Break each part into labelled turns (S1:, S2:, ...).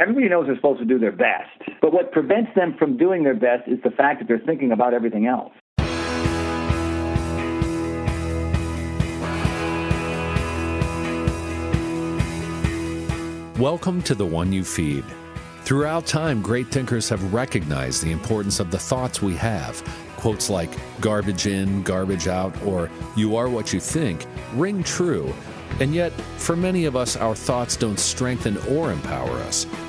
S1: Everybody knows they're supposed to do their best. But what prevents them from doing their best is the fact that they're thinking about everything else.
S2: Welcome to The One You Feed. Throughout time, great thinkers have recognized the importance of the thoughts we have. Quotes like garbage in, garbage out, or you are what you think ring true. And yet, for many of us, our thoughts don't strengthen or empower us.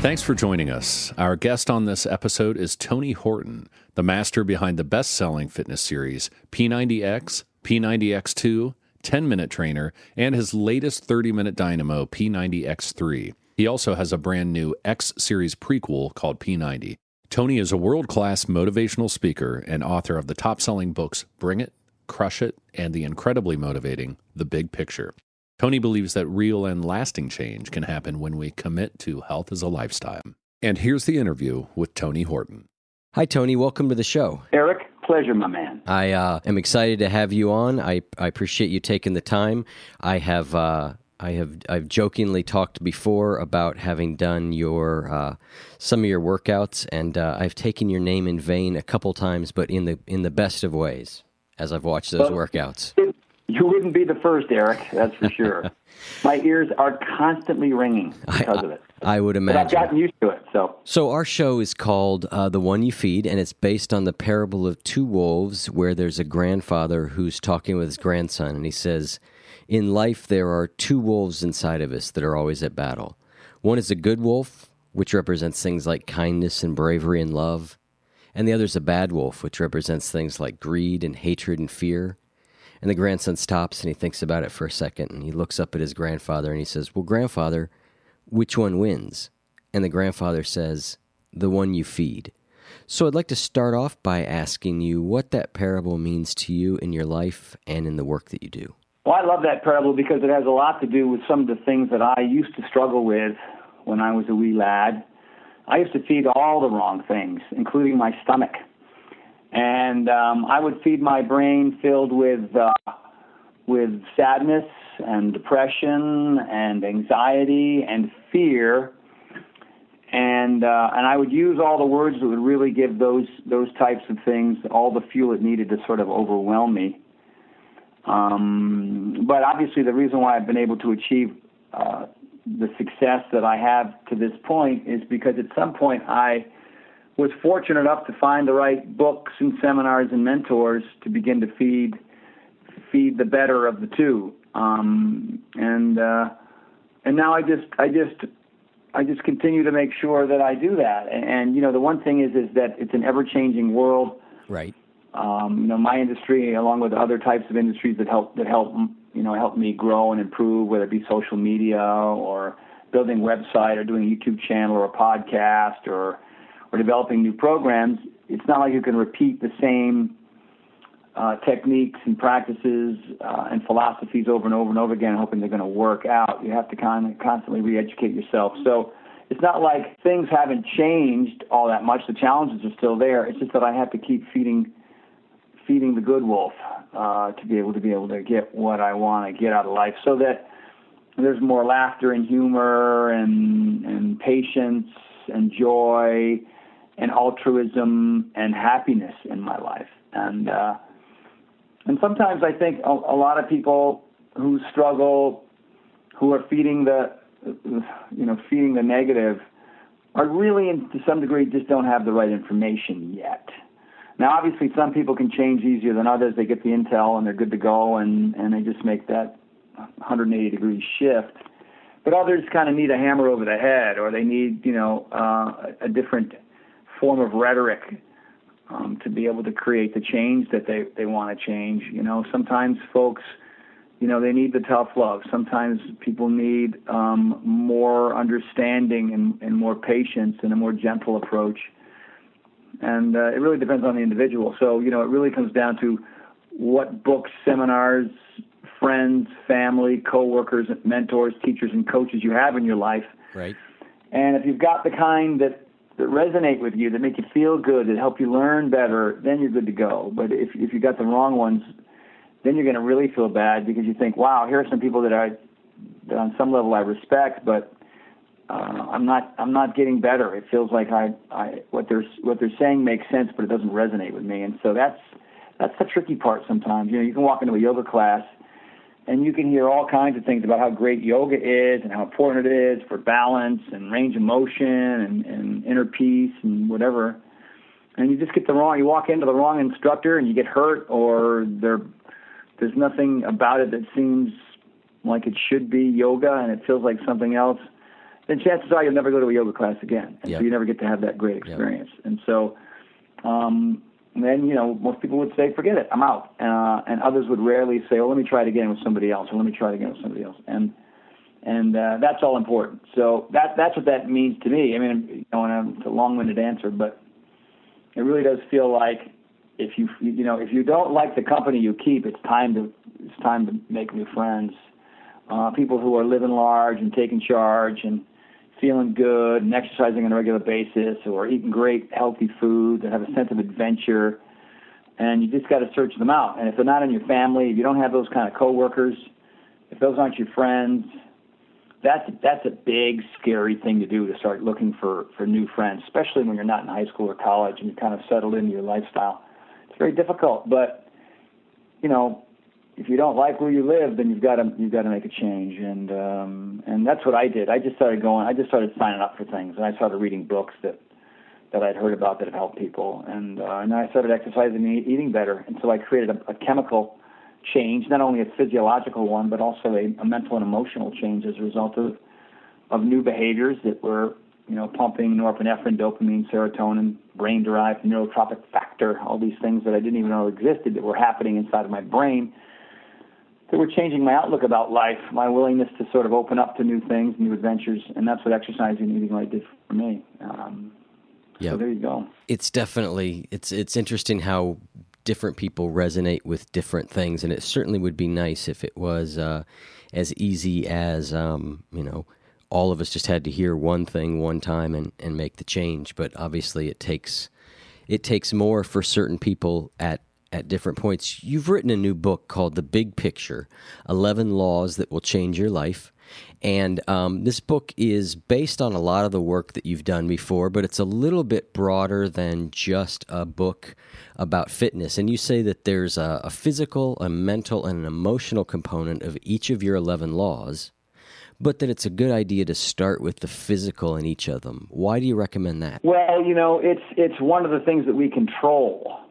S2: Thanks for joining us. Our guest on this episode is Tony Horton, the master behind the best selling fitness series P90X, P90X2, 10 Minute Trainer, and his latest 30 minute dynamo P90X3. He also has a brand new X series prequel called P90. Tony is a world class motivational speaker and author of the top selling books Bring It, Crush It, and the incredibly motivating The Big Picture. Tony believes that real and lasting change can happen when we commit to health as a lifestyle. And here's the interview with Tony Horton.
S3: Hi, Tony. Welcome to the show.
S1: Eric, pleasure, my man.
S3: I uh, am excited to have you on. I, I appreciate you taking the time. I have uh, I have I've jokingly talked before about having done your uh, some of your workouts, and uh, I've taken your name in vain a couple times, but in the in the best of ways as I've watched those well, workouts.
S1: You wouldn't be the first, Eric. That's for sure. My ears are constantly ringing because
S3: I,
S1: of it.
S3: I would imagine.
S1: But I've gotten used to it. So,
S3: so our show is called uh, "The One You Feed," and it's based on the parable of two wolves, where there's a grandfather who's talking with his grandson, and he says, "In life, there are two wolves inside of us that are always at battle. One is a good wolf, which represents things like kindness and bravery and love." And the other is a bad wolf, which represents things like greed and hatred and fear. And the grandson stops and he thinks about it for a second and he looks up at his grandfather and he says, Well, grandfather, which one wins? And the grandfather says, The one you feed. So I'd like to start off by asking you what that parable means to you in your life and in the work that you do.
S1: Well, I love that parable because it has a lot to do with some of the things that I used to struggle with when I was a wee lad. I used to feed all the wrong things, including my stomach and um, I would feed my brain filled with uh, with sadness and depression and anxiety and fear, and uh, and I would use all the words that would really give those those types of things all the fuel it needed to sort of overwhelm me. Um, but obviously, the reason why I've been able to achieve uh, the success that I have to this point is because at some point I was fortunate enough to find the right books and seminars and mentors to begin to feed feed the better of the two. Um, and uh, and now I just I just I just continue to make sure that I do that. And, and you know, the one thing is is that it's an ever changing world.
S3: Right.
S1: Um, you know, my industry, along with other types of industries that help that help you know help me grow and improve, whether it be social media or building a website or doing a YouTube channel or a podcast or or developing new programs, it's not like you can repeat the same uh, techniques and practices uh, and philosophies over and over and over again, hoping they're going to work out. You have to kind of constantly re-educate yourself. So it's not like things haven't changed all that much. The challenges are still there. It's just that I have to keep feeding feeding the good wolf uh, to be able to be able to get what I want to get out of life, so that there's more laughter and humor and and patience and joy and altruism and happiness in my life. and uh, and sometimes I think a, a lot of people who struggle, who are feeding the you know feeding the negative, are really in, to some degree just don't have the right information yet. Now, obviously, some people can change easier than others. They get the intel and they're good to go, and and they just make that 180 degree shift. But others kind of need a hammer over the head, or they need you know uh, a different form of rhetoric um, to be able to create the change that they they want to change. You know, sometimes folks, you know, they need the tough love. Sometimes people need um, more understanding and, and more patience and a more gentle approach and uh, it really depends on the individual. So you know, it really comes down to what books, seminars, friends, family, coworkers, mentors, teachers, and coaches you have in your life.
S3: Right.
S1: And if you've got the kind that that resonate with you, that make you feel good, that help you learn better, then you're good to go. But if if you got the wrong ones, then you're going to really feel bad because you think, wow, here are some people that I that on some level I respect, but uh, I'm not I'm not getting better. It feels like I, I what they're what they're saying makes sense, but it doesn't resonate with me. And so that's that's the tricky part sometimes. You know, you can walk into a yoga class and you can hear all kinds of things about how great yoga is and how important it is for balance and range of motion and, and inner peace and whatever. And you just get the wrong you walk into the wrong instructor and you get hurt or there there's nothing about it that seems like it should be yoga and it feels like something else then chances are you'll never go to a yoga class again, and yep. so you never get to have that great experience. Yep. And so, um, then you know most people would say, "Forget it, I'm out," uh, and others would rarely say, "Well, let me try it again with somebody else," or "Let me try it again with somebody else," and and uh, that's all important. So that that's what that means to me. I mean, you know, and it's a long-winded answer, but it really does feel like if you you know if you don't like the company you keep, it's time to it's time to make new friends, uh, people who are living large and taking charge and feeling good and exercising on a regular basis or eating great healthy food that have a sense of adventure and you just got to search them out. And if they're not in your family if you don't have those kind of coworkers if those aren't your friends that's that's a big scary thing to do to start looking for for new friends especially when you're not in high school or college and you're kind of settled into your lifestyle. It's very difficult but you know if you don't like where you live, then you've got to you've got to make a change, and um, and that's what I did. I just started going. I just started signing up for things, and I started reading books that that I'd heard about that have helped people, and uh, and I started exercising and eating better, and so I created a, a chemical change, not only a physiological one, but also a, a mental and emotional change as a result of of new behaviors that were you know pumping norepinephrine, dopamine, serotonin, brain-derived neurotrophic factor, all these things that I didn't even know existed that were happening inside of my brain that were changing my outlook about life, my willingness to sort of open up to new things, new adventures, and that's what exercising and eating right did for me. Um, yeah, so there you go.
S3: It's definitely it's it's interesting how different people resonate with different things, and it certainly would be nice if it was uh, as easy as um, you know all of us just had to hear one thing one time and, and make the change. But obviously, it takes it takes more for certain people at at different points. You've written a new book called The Big Picture 11 Laws That Will Change Your Life. And um, this book is based on a lot of the work that you've done before, but it's a little bit broader than just a book about fitness. And you say that there's a, a physical, a mental, and an emotional component of each of your 11 laws but that it's a good idea to start with the physical in each of them. Why do you recommend that?
S1: Well, you know, it's it's one of the things that we control.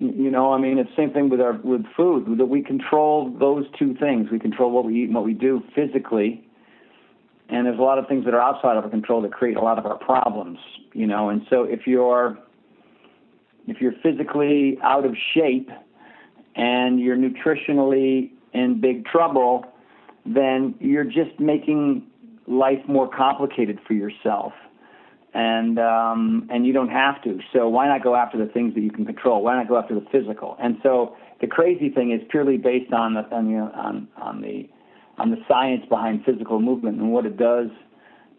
S1: You know, I mean, it's the same thing with our with food. That we control those two things. We control what we eat and what we do physically, and there's a lot of things that are outside of our control that create a lot of our problems. You know, and so if you're if you're physically out of shape and you're nutritionally in big trouble, then you're just making life more complicated for yourself and um, and you don't have to. So why not go after the things that you can control? Why not go after the physical? And so the crazy thing is purely based on the on, you know, on, on the on the science behind physical movement and what it does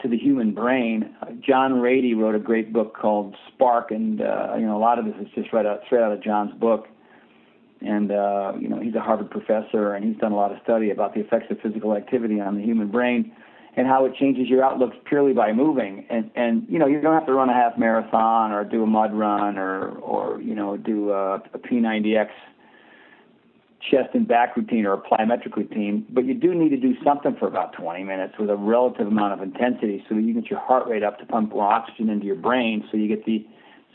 S1: to the human brain. John Ratey wrote a great book called Spark, and uh, you know a lot of this is just right out straight out of John's book. And uh, you know he's a Harvard professor, and he's done a lot of study about the effects of physical activity on the human brain and how it changes your outlook purely by moving. And and you know you don't have to run a half marathon or do a mud run or or you know do a, a P90X chest and back routine or a plyometric routine, but you do need to do something for about 20 minutes with a relative amount of intensity so that you get your heart rate up to pump more oxygen into your brain so you get the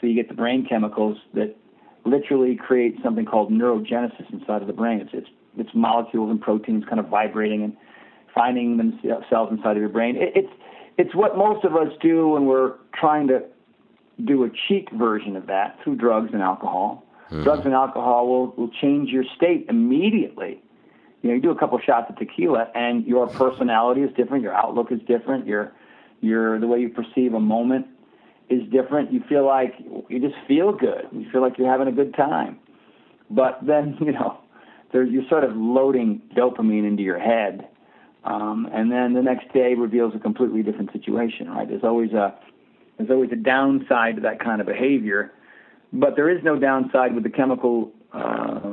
S1: so you get the brain chemicals that literally create something called neurogenesis inside of the brain. It's it's it's molecules and proteins kind of vibrating and finding themselves inside of your brain. It, it's it's what most of us do when we're trying to do a cheap version of that through drugs and alcohol. Mm-hmm. Drugs and alcohol will, will change your state immediately. You know, you do a couple shots of tequila, and your personality is different. Your outlook is different. Your your the way you perceive a moment is different. You feel like you just feel good. You feel like you're having a good time. But then you know, there's you're sort of loading dopamine into your head, um, and then the next day reveals a completely different situation. Right? There's always a there's always a downside to that kind of behavior but there is no downside with the chemical uh,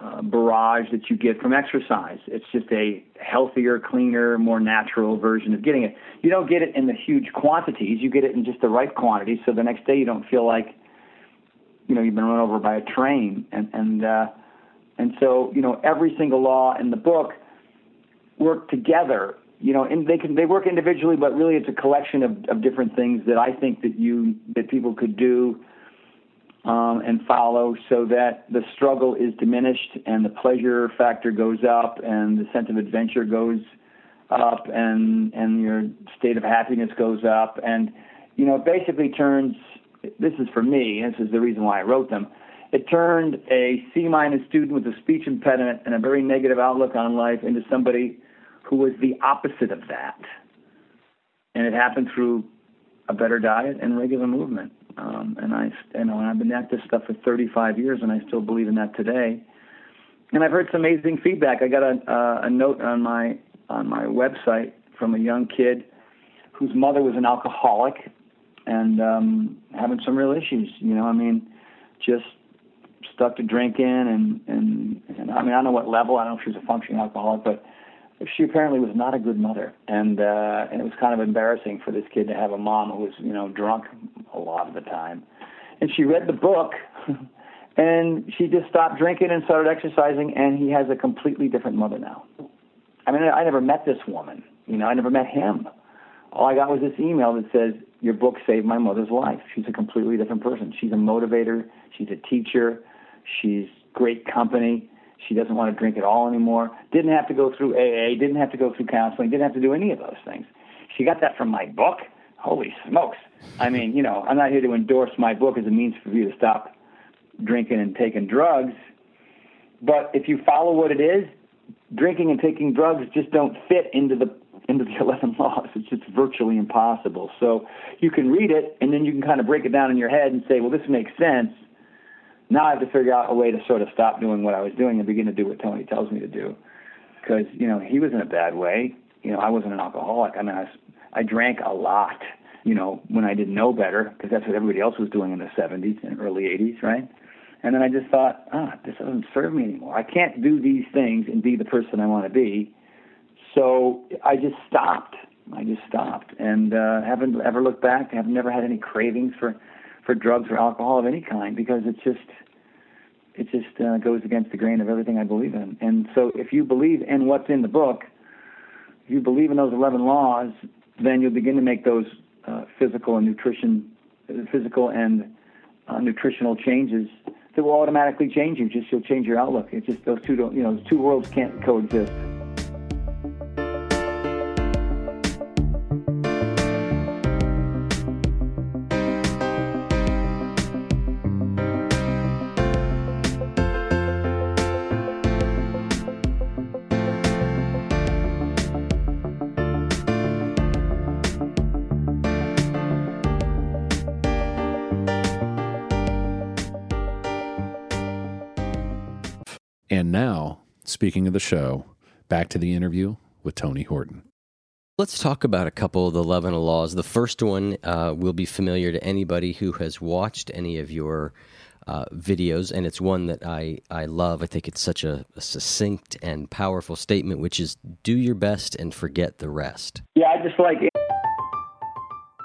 S1: uh, barrage that you get from exercise. It's just a healthier, cleaner, more natural version of getting it. You don't get it in the huge quantities. You get it in just the right quantity. So the next day you don't feel like, you know, you've been run over by a train. And and uh, and so you know every single law in the book work together. You know, and they can they work individually, but really it's a collection of, of different things that I think that you that people could do um, and follow so that the struggle is diminished and the pleasure factor goes up and the sense of adventure goes up and and your state of happiness goes up and you know it basically turns this is for me this is the reason why I wrote them it turned a C minus student with a speech impediment and a very negative outlook on life into somebody who was the opposite of that and it happened through a better diet and regular movement um, and I, you know, I've been at this stuff for 35 years, and I still believe in that today. And I've heard some amazing feedback. I got a, uh, a note on my on my website from a young kid whose mother was an alcoholic and um, having some real issues. You know, I mean, just stuck to drinking and and and I mean, I don't know what level. I don't know if she was a functioning alcoholic, but she apparently was not a good mother, and uh, and it was kind of embarrassing for this kid to have a mom who was you know drunk a lot of the time. And she read the book, and she just stopped drinking and started exercising, and he has a completely different mother now. I mean, I never met this woman. You know, I never met him. All I got was this email that says, "Your book saved my mother's life." She's a completely different person. She's a motivator. She's a teacher. She's great company she doesn't want to drink at all anymore. Didn't have to go through AA. Didn't have to go through counseling. Didn't have to do any of those things. She got that from my book. Holy smokes! I mean, you know, I'm not here to endorse my book as a means for you to stop drinking and taking drugs. But if you follow what it is, drinking and taking drugs just don't fit into the into the 11 laws. It's just virtually impossible. So you can read it and then you can kind of break it down in your head and say, well, this makes sense. Now I have to figure out a way to sort of stop doing what I was doing and begin to do what Tony tells me to do. Because you know he was in a bad way. You know I wasn't an alcoholic. I mean I, I drank a lot. You know when I didn't know better because that's what everybody else was doing in the 70s and early 80s, right? And then I just thought, ah, this doesn't serve me anymore. I can't do these things and be the person I want to be. So I just stopped. I just stopped and uh, haven't ever looked back. I've never had any cravings for for drugs or alcohol of any kind because it's just it just uh, goes against the grain of everything I believe in. And so, if you believe in what's in the book, if you believe in those 11 laws, then you'll begin to make those uh, physical and nutrition, physical and uh, nutritional changes that will automatically change you. Just you'll change your outlook. It's just those two don't, you know, those two worlds can't coexist.
S2: And now, speaking of the show, back to the interview with Tony Horton.
S3: Let's talk about a couple of the 11 laws. The first one uh, will be familiar to anybody who has watched any of your uh, videos, and it's one that I, I love. I think it's such a, a, succinct and powerful statement, which is do your best and forget the rest.
S1: Yeah, I just like.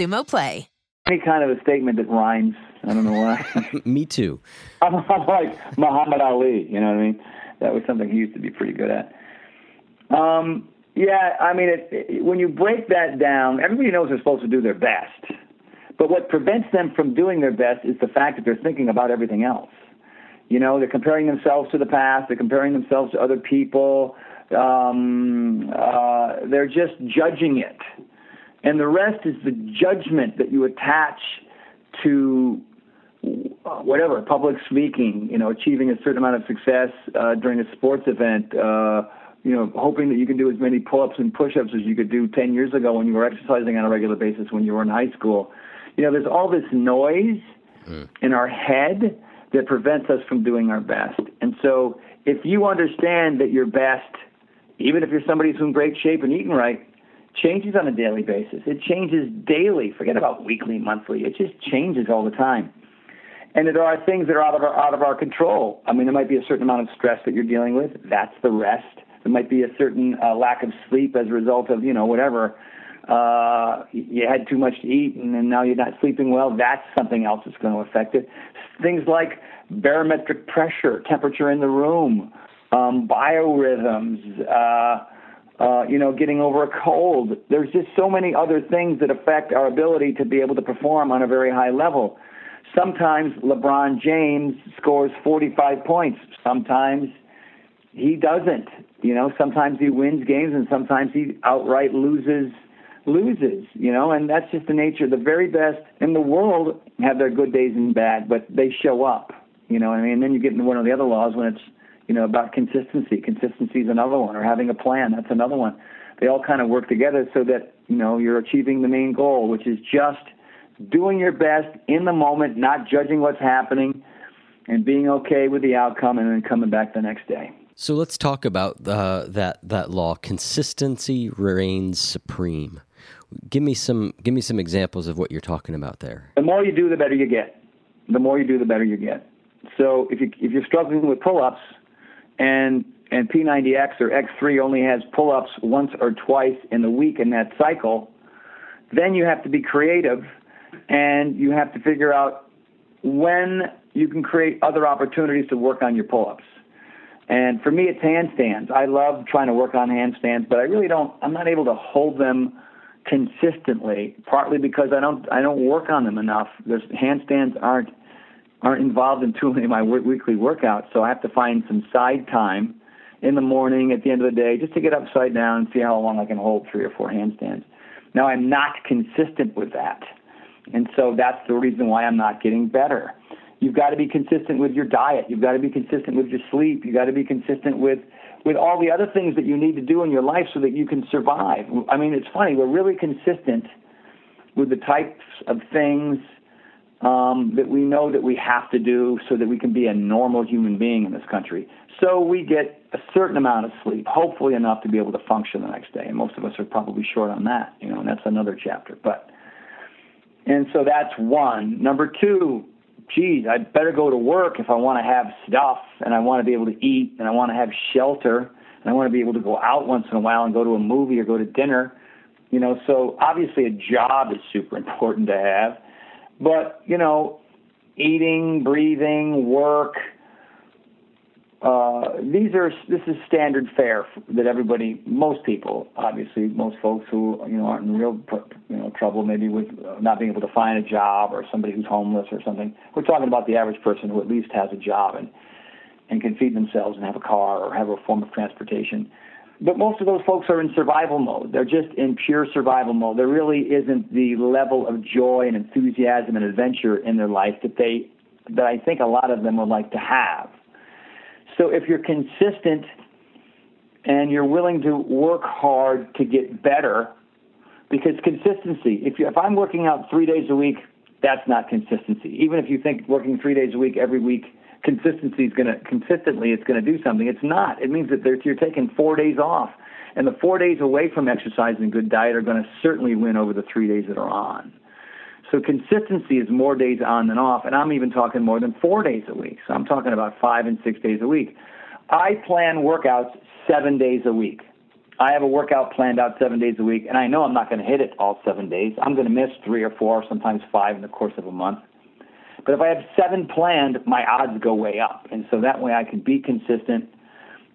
S4: Xumo Play.
S1: Any kind of a statement that rhymes. I don't know why.
S3: Me too.
S1: I'm, I'm, like Muhammad Ali. You know what I mean? That was something he used to be pretty good at. Um, yeah, I mean, it, it, when you break that down, everybody knows they're supposed to do their best. But what prevents them from doing their best is the fact that they're thinking about everything else. You know, they're comparing themselves to the past. They're comparing themselves to other people. Um, uh, they're just judging it and the rest is the judgment that you attach to uh, whatever public speaking, you know, achieving a certain amount of success uh, during a sports event, uh, you know, hoping that you can do as many pull-ups and push-ups as you could do 10 years ago when you were exercising on a regular basis when you were in high school. You know, there's all this noise mm. in our head that prevents us from doing our best. And so, if you understand that your best, even if you're somebody who's in great shape and eating right, changes on a daily basis. It changes daily. Forget about weekly, monthly. It just changes all the time. And there are things that are out of our, out of our control. I mean, there might be a certain amount of stress that you're dealing with. That's the rest. There might be a certain uh, lack of sleep as a result of you know whatever. Uh, you had too much to eat, and then now you're not sleeping well. That's something else that's going to affect it. Things like barometric pressure, temperature in the room, um, biorhythms. Uh, uh, you know, getting over a cold. There's just so many other things that affect our ability to be able to perform on a very high level. Sometimes LeBron James scores 45 points. Sometimes he doesn't. You know, sometimes he wins games and sometimes he outright loses loses, you know, and that's just the nature. The very best in the world have their good days and bad, but they show up, you know, I mean, and then you get into one of the other laws when it's you know, about consistency. Consistency is another one, or having a plan. That's another one. They all kind of work together so that you know you're achieving the main goal, which is just doing your best in the moment, not judging what's happening, and being okay with the outcome, and then coming back the next day.
S3: So let's talk about uh, that that law. Consistency reigns supreme. Give me some give me some examples of what you're talking about there.
S1: The more you do, the better you get. The more you do, the better you get. So if you if you're struggling with pull-ups, and and P90X or X3 only has pull-ups once or twice in the week in that cycle, then you have to be creative and you have to figure out when you can create other opportunities to work on your pull-ups. And for me, it's handstands. I love trying to work on handstands, but I really don't. I'm not able to hold them consistently. Partly because I don't. I don't work on them enough. There's handstands aren't aren't involved in too many of my weekly workouts, so I have to find some side time in the morning at the end of the day just to get upside down and see how long I can hold three or four handstands. Now I'm not consistent with that. And so that's the reason why I'm not getting better. You've got to be consistent with your diet. You've got to be consistent with your sleep. You've got to be consistent with with all the other things that you need to do in your life so that you can survive. I mean, it's funny, we're really consistent with the types of things um, that we know that we have to do so that we can be a normal human being in this country. So we get a certain amount of sleep, hopefully enough to be able to function the next day. And most of us are probably short on that, you know, and that's another chapter. But and so that's one. Number two, geez, I better go to work if I want to have stuff and I want to be able to eat and I want to have shelter and I want to be able to go out once in a while and go to a movie or go to dinner. You know, so obviously a job is super important to have but, you know, eating, breathing, work. Uh, these are this is standard fare that everybody, most people, obviously, most folks who you know aren't in real you know trouble, maybe with not being able to find a job or somebody who's homeless or something. We're talking about the average person who at least has a job and and can feed themselves and have a car or have a form of transportation. But most of those folks are in survival mode. They're just in pure survival mode. There really isn't the level of joy and enthusiasm and adventure in their life that they that I think a lot of them would like to have. So if you're consistent and you're willing to work hard to get better, because consistency, if you if I'm working out three days a week, that's not consistency. Even if you think working three days a week every week consistency is going to consistently it's going to do something. It's not. It means that you're taking four days off, and the four days away from exercise and good diet are going to certainly win over the three days that are on. So consistency is more days on than off, and I'm even talking more than four days a week. So I'm talking about five and six days a week. I plan workouts seven days a week. I have a workout planned out seven days a week, and I know I'm not going to hit it all seven days. I'm going to miss three or four, sometimes five in the course of a month. But if I have seven planned, my odds go way up. And so that way I can be consistent.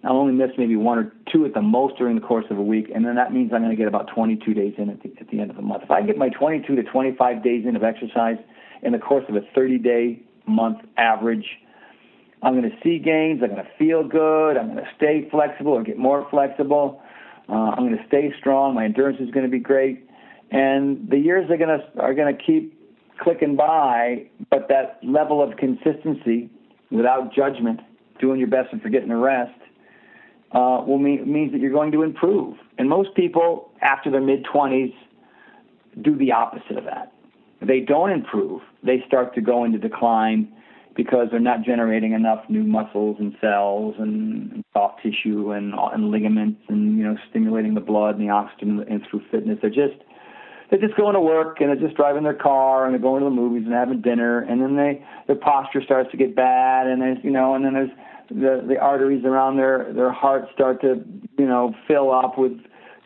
S1: I'll only miss maybe one or two at the most during the course of a week, and then that means I'm going to get about 22 days in at the, at the end of the month. If I get my 22 to 25 days in of exercise in the course of a 30 day month average, I'm going to see gains. I'm going to feel good. I'm going to stay flexible or get more flexible. Uh, I'm going to stay strong. My endurance is going to be great, and the years are going to are going to keep clicking by, but that level of consistency without judgment, doing your best and forgetting the rest, uh, will mean means that you're going to improve. And most people after their mid 20s do the opposite of that. They don't improve. They start to go into decline because they're not generating enough new muscles and cells and soft tissue and, and ligaments and you know stimulating the blood and the oxygen and through fitness. They're just they're just going to work and they're just driving their car and they're going to the movies and having dinner and then they their posture starts to get bad and there's you know and then there's the the arteries around their their heart start to you know fill up with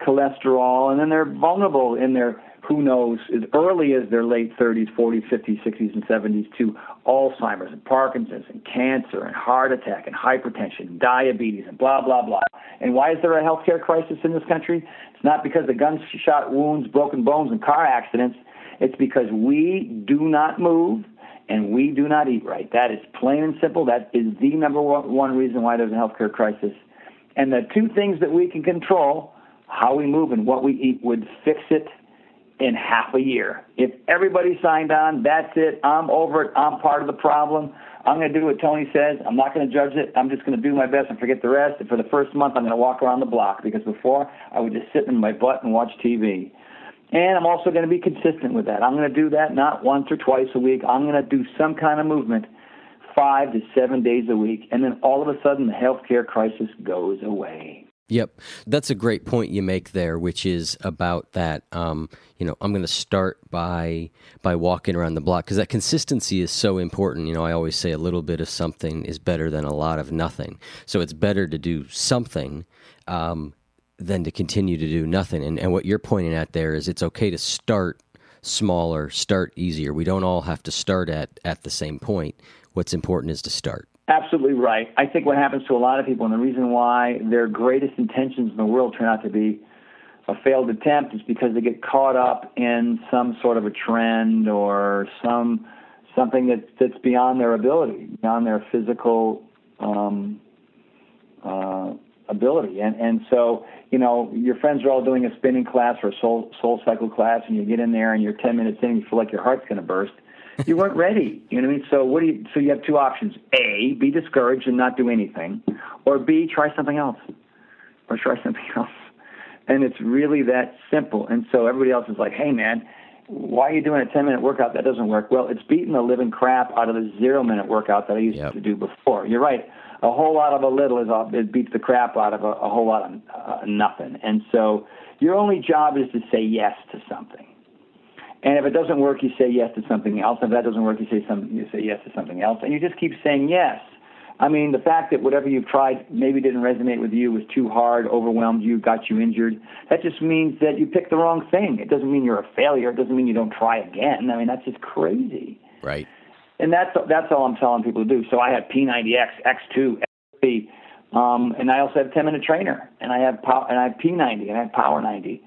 S1: cholesterol and then they're vulnerable in their who knows, as early as their late 30s, 40s, 50s, 60s, and 70s to Alzheimer's and Parkinson's and cancer and heart attack and hypertension, and diabetes, and blah, blah, blah. And why is there a healthcare crisis in this country? It's not because of gunshot wounds, broken bones, and car accidents. It's because we do not move and we do not eat right. That is plain and simple. That is the number one reason why there's a healthcare crisis. And the two things that we can control, how we move and what we eat, would fix it in half a year. If everybody signed on, that's it. I'm over it. I'm part of the problem. I'm going to do what Tony says. I'm not going to judge it. I'm just going to do my best and forget the rest. And for the first month, I'm going to walk around the block because before I would just sit in my butt and watch TV. And I'm also going to be consistent with that. I'm going to do that not once or twice a week. I'm going to do some kind of movement five to seven days a week. And then all of a sudden, the healthcare crisis goes away.
S3: Yep, that's a great point you make there, which is about that. Um, you know, I'm going to start by by walking around the block because that consistency is so important. You know, I always say a little bit of something is better than a lot of nothing. So it's better to do something um, than to continue to do nothing. And, and what you're pointing at there is it's okay to start smaller, start easier. We don't all have to start at at the same point. What's important is to start.
S1: Absolutely right. I think what happens to a lot of people, and the reason why their greatest intentions in the world turn out to be a failed attempt, is because they get caught up in some sort of a trend or some something that that's beyond their ability, beyond their physical um, uh, ability. And and so you know your friends are all doing a spinning class or a soul soul cycle class, and you get in there and you're 10 minutes in, you feel like your heart's going to burst you weren't ready. You know what I mean? So what do you? So you have two options: A, be discouraged and not do anything, or B, try something else, or try something else. And it's really that simple. And so everybody else is like, "Hey, man, why are you doing a 10 minute workout that doesn't work?" Well, it's beating the living crap out of the zero minute workout that I used yep. to do before. You're right. A whole lot of a little is it beats the crap out of a, a whole lot of uh, nothing. And so your only job is to say yes to something. And if it doesn't work, you say yes to something else. If that doesn't work, you say some, you say yes to something else, and you just keep saying yes. I mean, the fact that whatever you've tried maybe didn't resonate with you, was too hard, overwhelmed you, got you injured. That just means that you picked the wrong thing. It doesn't mean you're a failure. It doesn't mean you don't try again. I mean, that's just crazy.
S3: Right.
S1: and that's that's all I'm telling people to do. So I have P90X, X2, X3, um, and I also have 10 minute trainer, and I have power, and I have P90, and I have Power 90.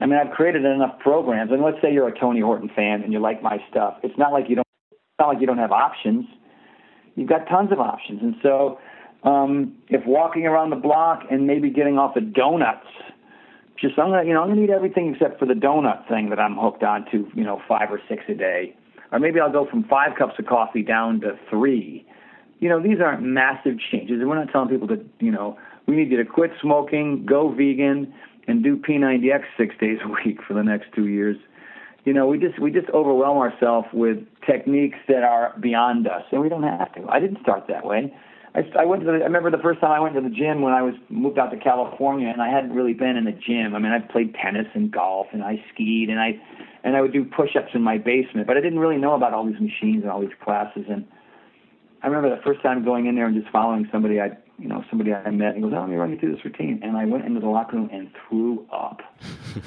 S1: I mean, I've created enough programs. And let's say you're a Tony Horton fan and you like my stuff. It's not like you don't. It's not like you don't have options. You've got tons of options. And so, um, if walking around the block and maybe getting off of donuts, just I'm gonna, you know, I'm gonna eat everything except for the donut thing that I'm hooked on to, you know, five or six a day, or maybe I'll go from five cups of coffee down to three. You know, these aren't massive changes, and we're not telling people to, you know, we need you to quit smoking, go vegan, and do P90X six days a week for the next two years. You know, we just we just overwhelm ourselves with techniques that are beyond us, and we don't have to. I didn't start that way. I, I went to the, I remember the first time I went to the gym when I was moved out to California, and I hadn't really been in a gym. I mean, I played tennis and golf, and I skied, and I and I would do push-ups in my basement, but I didn't really know about all these machines and all these classes. And I remember the first time going in there and just following somebody I you know, somebody I met and goes, "Oh, let me run you through this routine," and I went into the locker room and threw up. you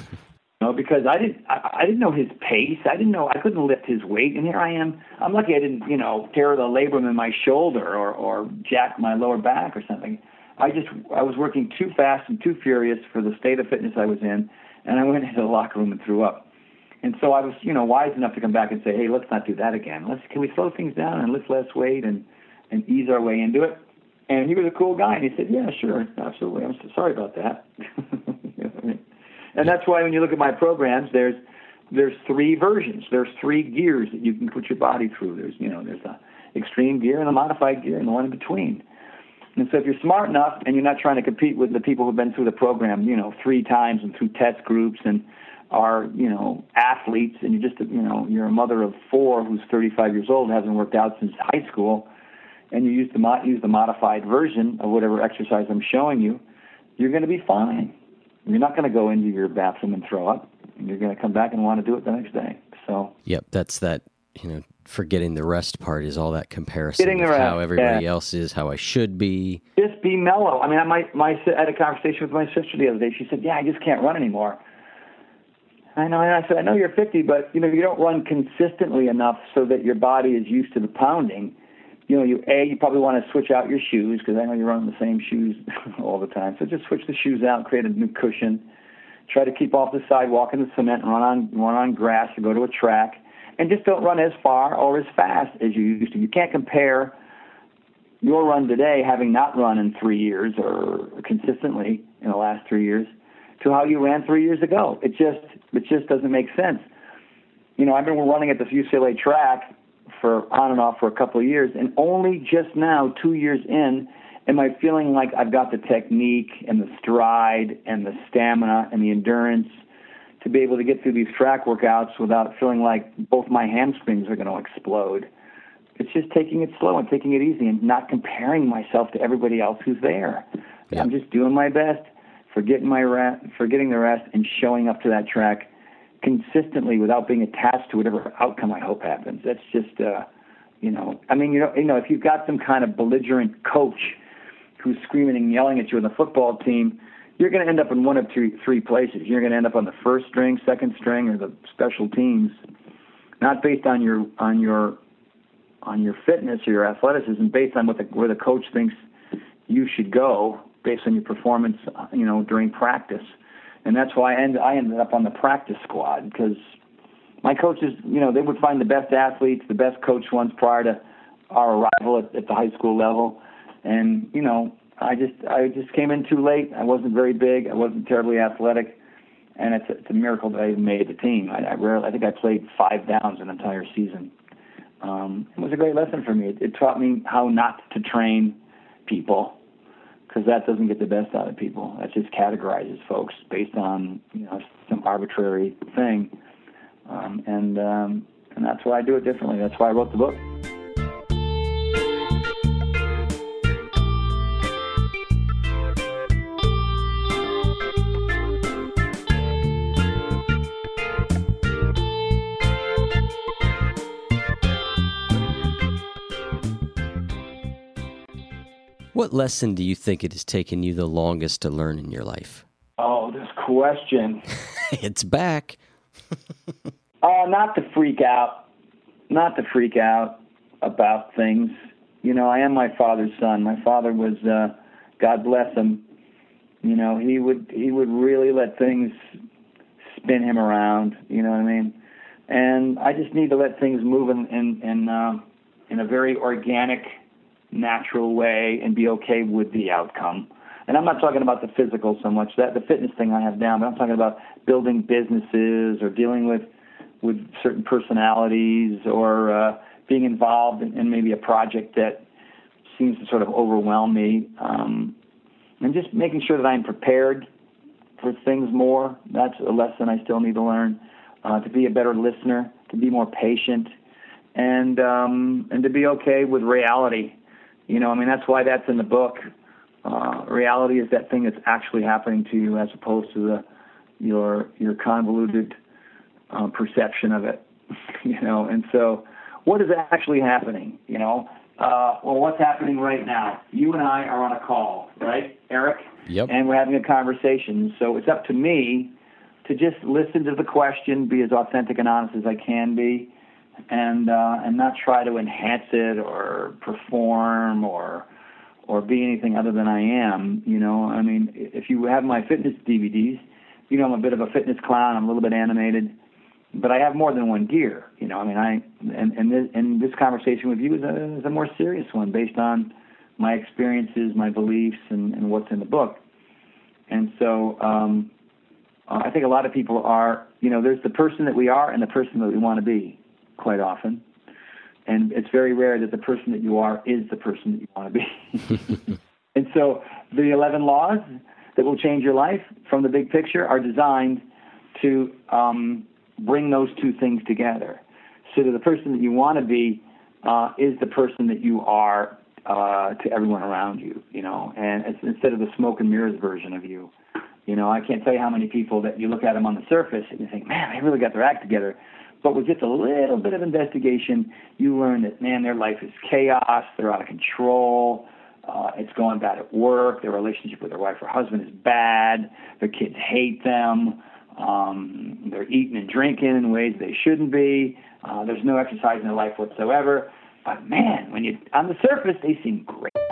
S1: know, because I didn't, I, I didn't know his pace. I didn't know I couldn't lift his weight, and here I am. I'm lucky I didn't, you know, tear the labrum in my shoulder or or jack my lower back or something. I just, I was working too fast and too furious for the state of fitness I was in, and I went into the locker room and threw up. And so I was, you know, wise enough to come back and say, "Hey, let's not do that again. Let's can we slow things down and lift less weight and and ease our way into it." And he was a cool guy, and he said, "Yeah, sure, absolutely. I'm so sorry about that." And that's why when you look at my programs, there's there's three versions. There's three gears that you can put your body through. There's you know there's the extreme gear and the modified gear and the one in between. And so if you're smart enough and you're not trying to compete with the people who've been through the program, you know, three times and through test groups and are, you know, athletes and you're just, you know, you're a mother of four who's 35 years old, hasn't worked out since high school, and you use the mod, use the modified version of whatever exercise I'm showing you, you're going to be fine. You're not going to go into your bathroom and throw up. You're going to come back and want to do it the next day. So.
S3: Yep, that's that. You know, forgetting the rest part is all that comparison of rest, how everybody yeah. else is, how I should be.
S1: Just be mellow. I mean, I my my I had a conversation with my sister the other day. She said, "Yeah, I just can't run anymore." I know, and I said, "I know you're 50, but you know you don't run consistently enough so that your body is used to the pounding." You know, you a you probably want to switch out your shoes because I know you're running the same shoes all the time. So just switch the shoes out, create a new cushion. Try to keep off the sidewalk in the cement, and run on run on grass, or go to a track, and just don't run as far or as fast as you used to. You can't compare your run today, having not run in three years or consistently in the last three years, to how you ran three years ago. It just it just doesn't make sense. You know, I've been running at this UCLA track for on and off for a couple of years, and only just now, two years in, am I feeling like I've got the technique and the stride and the stamina and the endurance to be able to get through these track workouts without feeling like both my hamstrings are going to explode. It's just taking it slow and taking it easy and not comparing myself to everybody else who's there. Yeah. I'm just doing my best, forgetting my rest, forgetting the rest, and showing up to that track consistently without being attached to whatever outcome I hope happens. That's just, uh, you know, I mean, you know, you know, if you've got some kind of belligerent coach who's screaming and yelling at you in the football team, you're going to end up in one of two, three places. You're going to end up on the first string, second string, or the special teams, not based on your on your on your fitness or your athleticism, based on what the where the coach thinks you should go, based on your performance, you know, during practice and that's why I, end, I ended up on the practice squad because my coaches, you know, they would find the best athletes, the best coach ones prior to our arrival at, at the high school level, and you know, I just I just came in too late. I wasn't very big. I wasn't terribly athletic, and it's a, it's a miracle that I even made the team. I, I rarely, I think I played five downs an entire season. Um, it was a great lesson for me. It, it taught me how not to train people because that doesn't get the best out of people. That just categorizes folks based on you know some arbitrary thing, um, and um, and that's why I do it differently. That's why I wrote the book.
S3: What lesson do you think it has taken you the longest to learn in your life?
S1: Oh, this question.
S3: it's back.
S1: Uh, not to freak out. Not to freak out. about things. You know, I am my father's son. My father was, uh, God bless him. You know, he would he would really let things spin him around. You know what I mean? And I just need to let things move in in in, uh, in a very organic, natural way and be okay with the outcome. And I'm not talking about the physical so much. That the fitness thing I have down, but I'm talking about building businesses or dealing with with certain personalities or uh, being involved in, in maybe a project that seems to sort of overwhelm me. Um, and just making sure that I'm prepared for things more. That's a lesson I still need to learn. Uh, to be a better listener, to be more patient, and um, and to be okay with reality. You know, I mean that's why that's in the book. Uh, reality is that thing that's actually happening to you, as opposed to the your your convoluted uh, perception of it. you know, and so what is actually happening? You know, uh, well, what's happening right now? You and I are on a call, right, Eric?
S3: Yep.
S1: And we're having a conversation. So it's up to me to just listen to the question, be as authentic and honest as I can be, and uh, and not try to enhance it or perform or or be anything other than I am. You know, I mean, if you have my fitness DVDs, you know I'm a bit of a fitness clown. I'm a little bit animated but I have more than one gear. You know, I mean, I and and this, and this conversation with you is a, is a more serious one based on my experiences, my beliefs, and, and what's in the book. And so, um, I think a lot of people are, you know, there's the person that we are and the person that we want to be, quite often. And it's very rare that the person that you are is the person that you want to be. and so, the 11 laws that will change your life from the big picture are designed to um, bring those two things together so that the person that you want to be uh, is the person that you are uh, to everyone around you, you know, and it's instead of the smoke and mirrors version of you. You know, I can't tell you how many people that you look at them on the surface and you think, man, they really got their act together. But with just a little bit of investigation, you learn that, man, their life is chaos, they're out of control, uh, it's going bad at work, their relationship with their wife or husband is bad, their kids hate them, um, they're eating and drinking in ways they shouldn't be. Uh, there's no exercise in their life whatsoever. But man, when you on the surface, they seem great.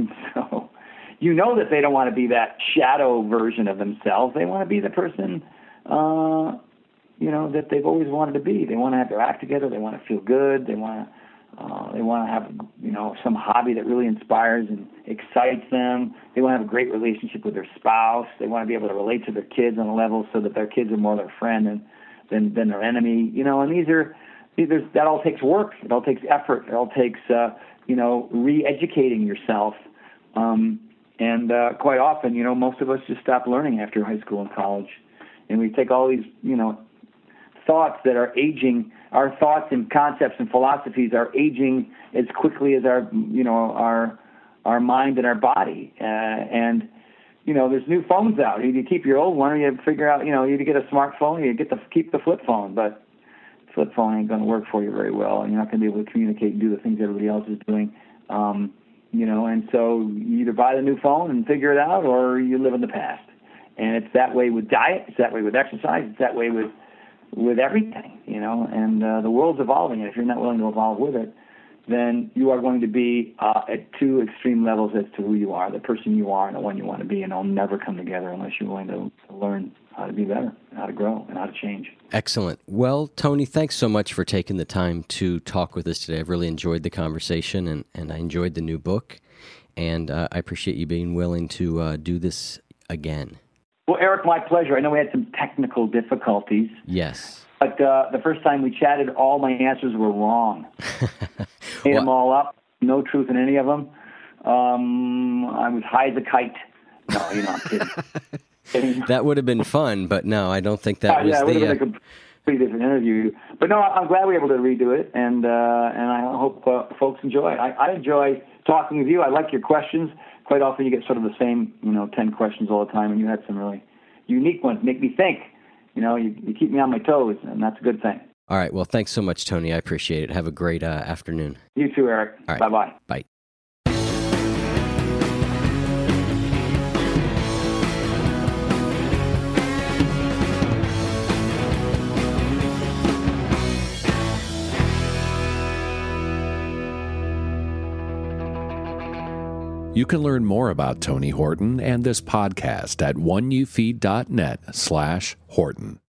S1: And so you know that they don't want to be that shadow version of themselves. They want to be the person uh, you know that they've always wanted to be. They want to have their act together. They want to feel good. They want to uh, they want to have you know some hobby that really inspires and excites them. They want to have a great relationship with their spouse. They want to be able to relate to their kids on a level so that their kids are more their friend than than, than their enemy. You know, and these are these are, that all takes work. It all takes effort. It all takes uh, you know re-educating yourself. Um, and uh, quite often, you know, most of us just stop learning after high school and college, and we take all these you know thoughts that are aging, our thoughts and concepts and philosophies are aging as quickly as our, you know, our our mind and our body. Uh, and you know, there's new phones out. You keep your old one, or you figure out, you know, you get a smartphone, you get the keep the flip phone, but flip phone ain't going to work for you very well, and you're not going to be able to communicate and do the things everybody else is doing. Um, you know, and so you either buy the new phone and figure it out, or you live in the past. And it's that way with diet. It's that way with exercise. It's that way with with everything, you know, and uh, the world's evolving, and if you're not willing to evolve with it, then you are going to be uh, at two extreme levels as to who you are, the person you are and the one you want to be, and they'll never come together unless you're willing to, to learn how to be better, how to grow, and how to change.
S3: Excellent. Well, Tony, thanks so much for taking the time to talk with us today. I've really enjoyed the conversation, and, and I enjoyed the new book, and uh, I appreciate you being willing to uh, do this again.
S1: Well, Eric, my pleasure. I know we had some technical difficulties.
S3: Yes.
S1: But uh, the first time we chatted, all my answers were wrong. Made them all up. No truth in any of them. Um, I was high as a kite. No, you're not kidding.
S3: that would have been fun, but no, I don't think that uh, was
S1: yeah,
S3: the.
S1: Uh, pretty different interview. But no, I'm glad we were able to redo it, and uh, and I hope uh, folks enjoy it. I, I enjoy talking with you. I like your questions. Quite often, you get sort of the same, you know, ten questions all the time, and you had some really unique ones. Make me think. You know, you, you keep me on my toes, and that's a good thing.
S3: All right. Well, thanks so much, Tony. I appreciate it. Have a great uh, afternoon.
S1: You too, Eric.
S3: All right.
S1: Bye-bye.
S3: Bye.
S2: You can learn more about Tony Horton and this podcast at oneyoufeed.net slash Horton.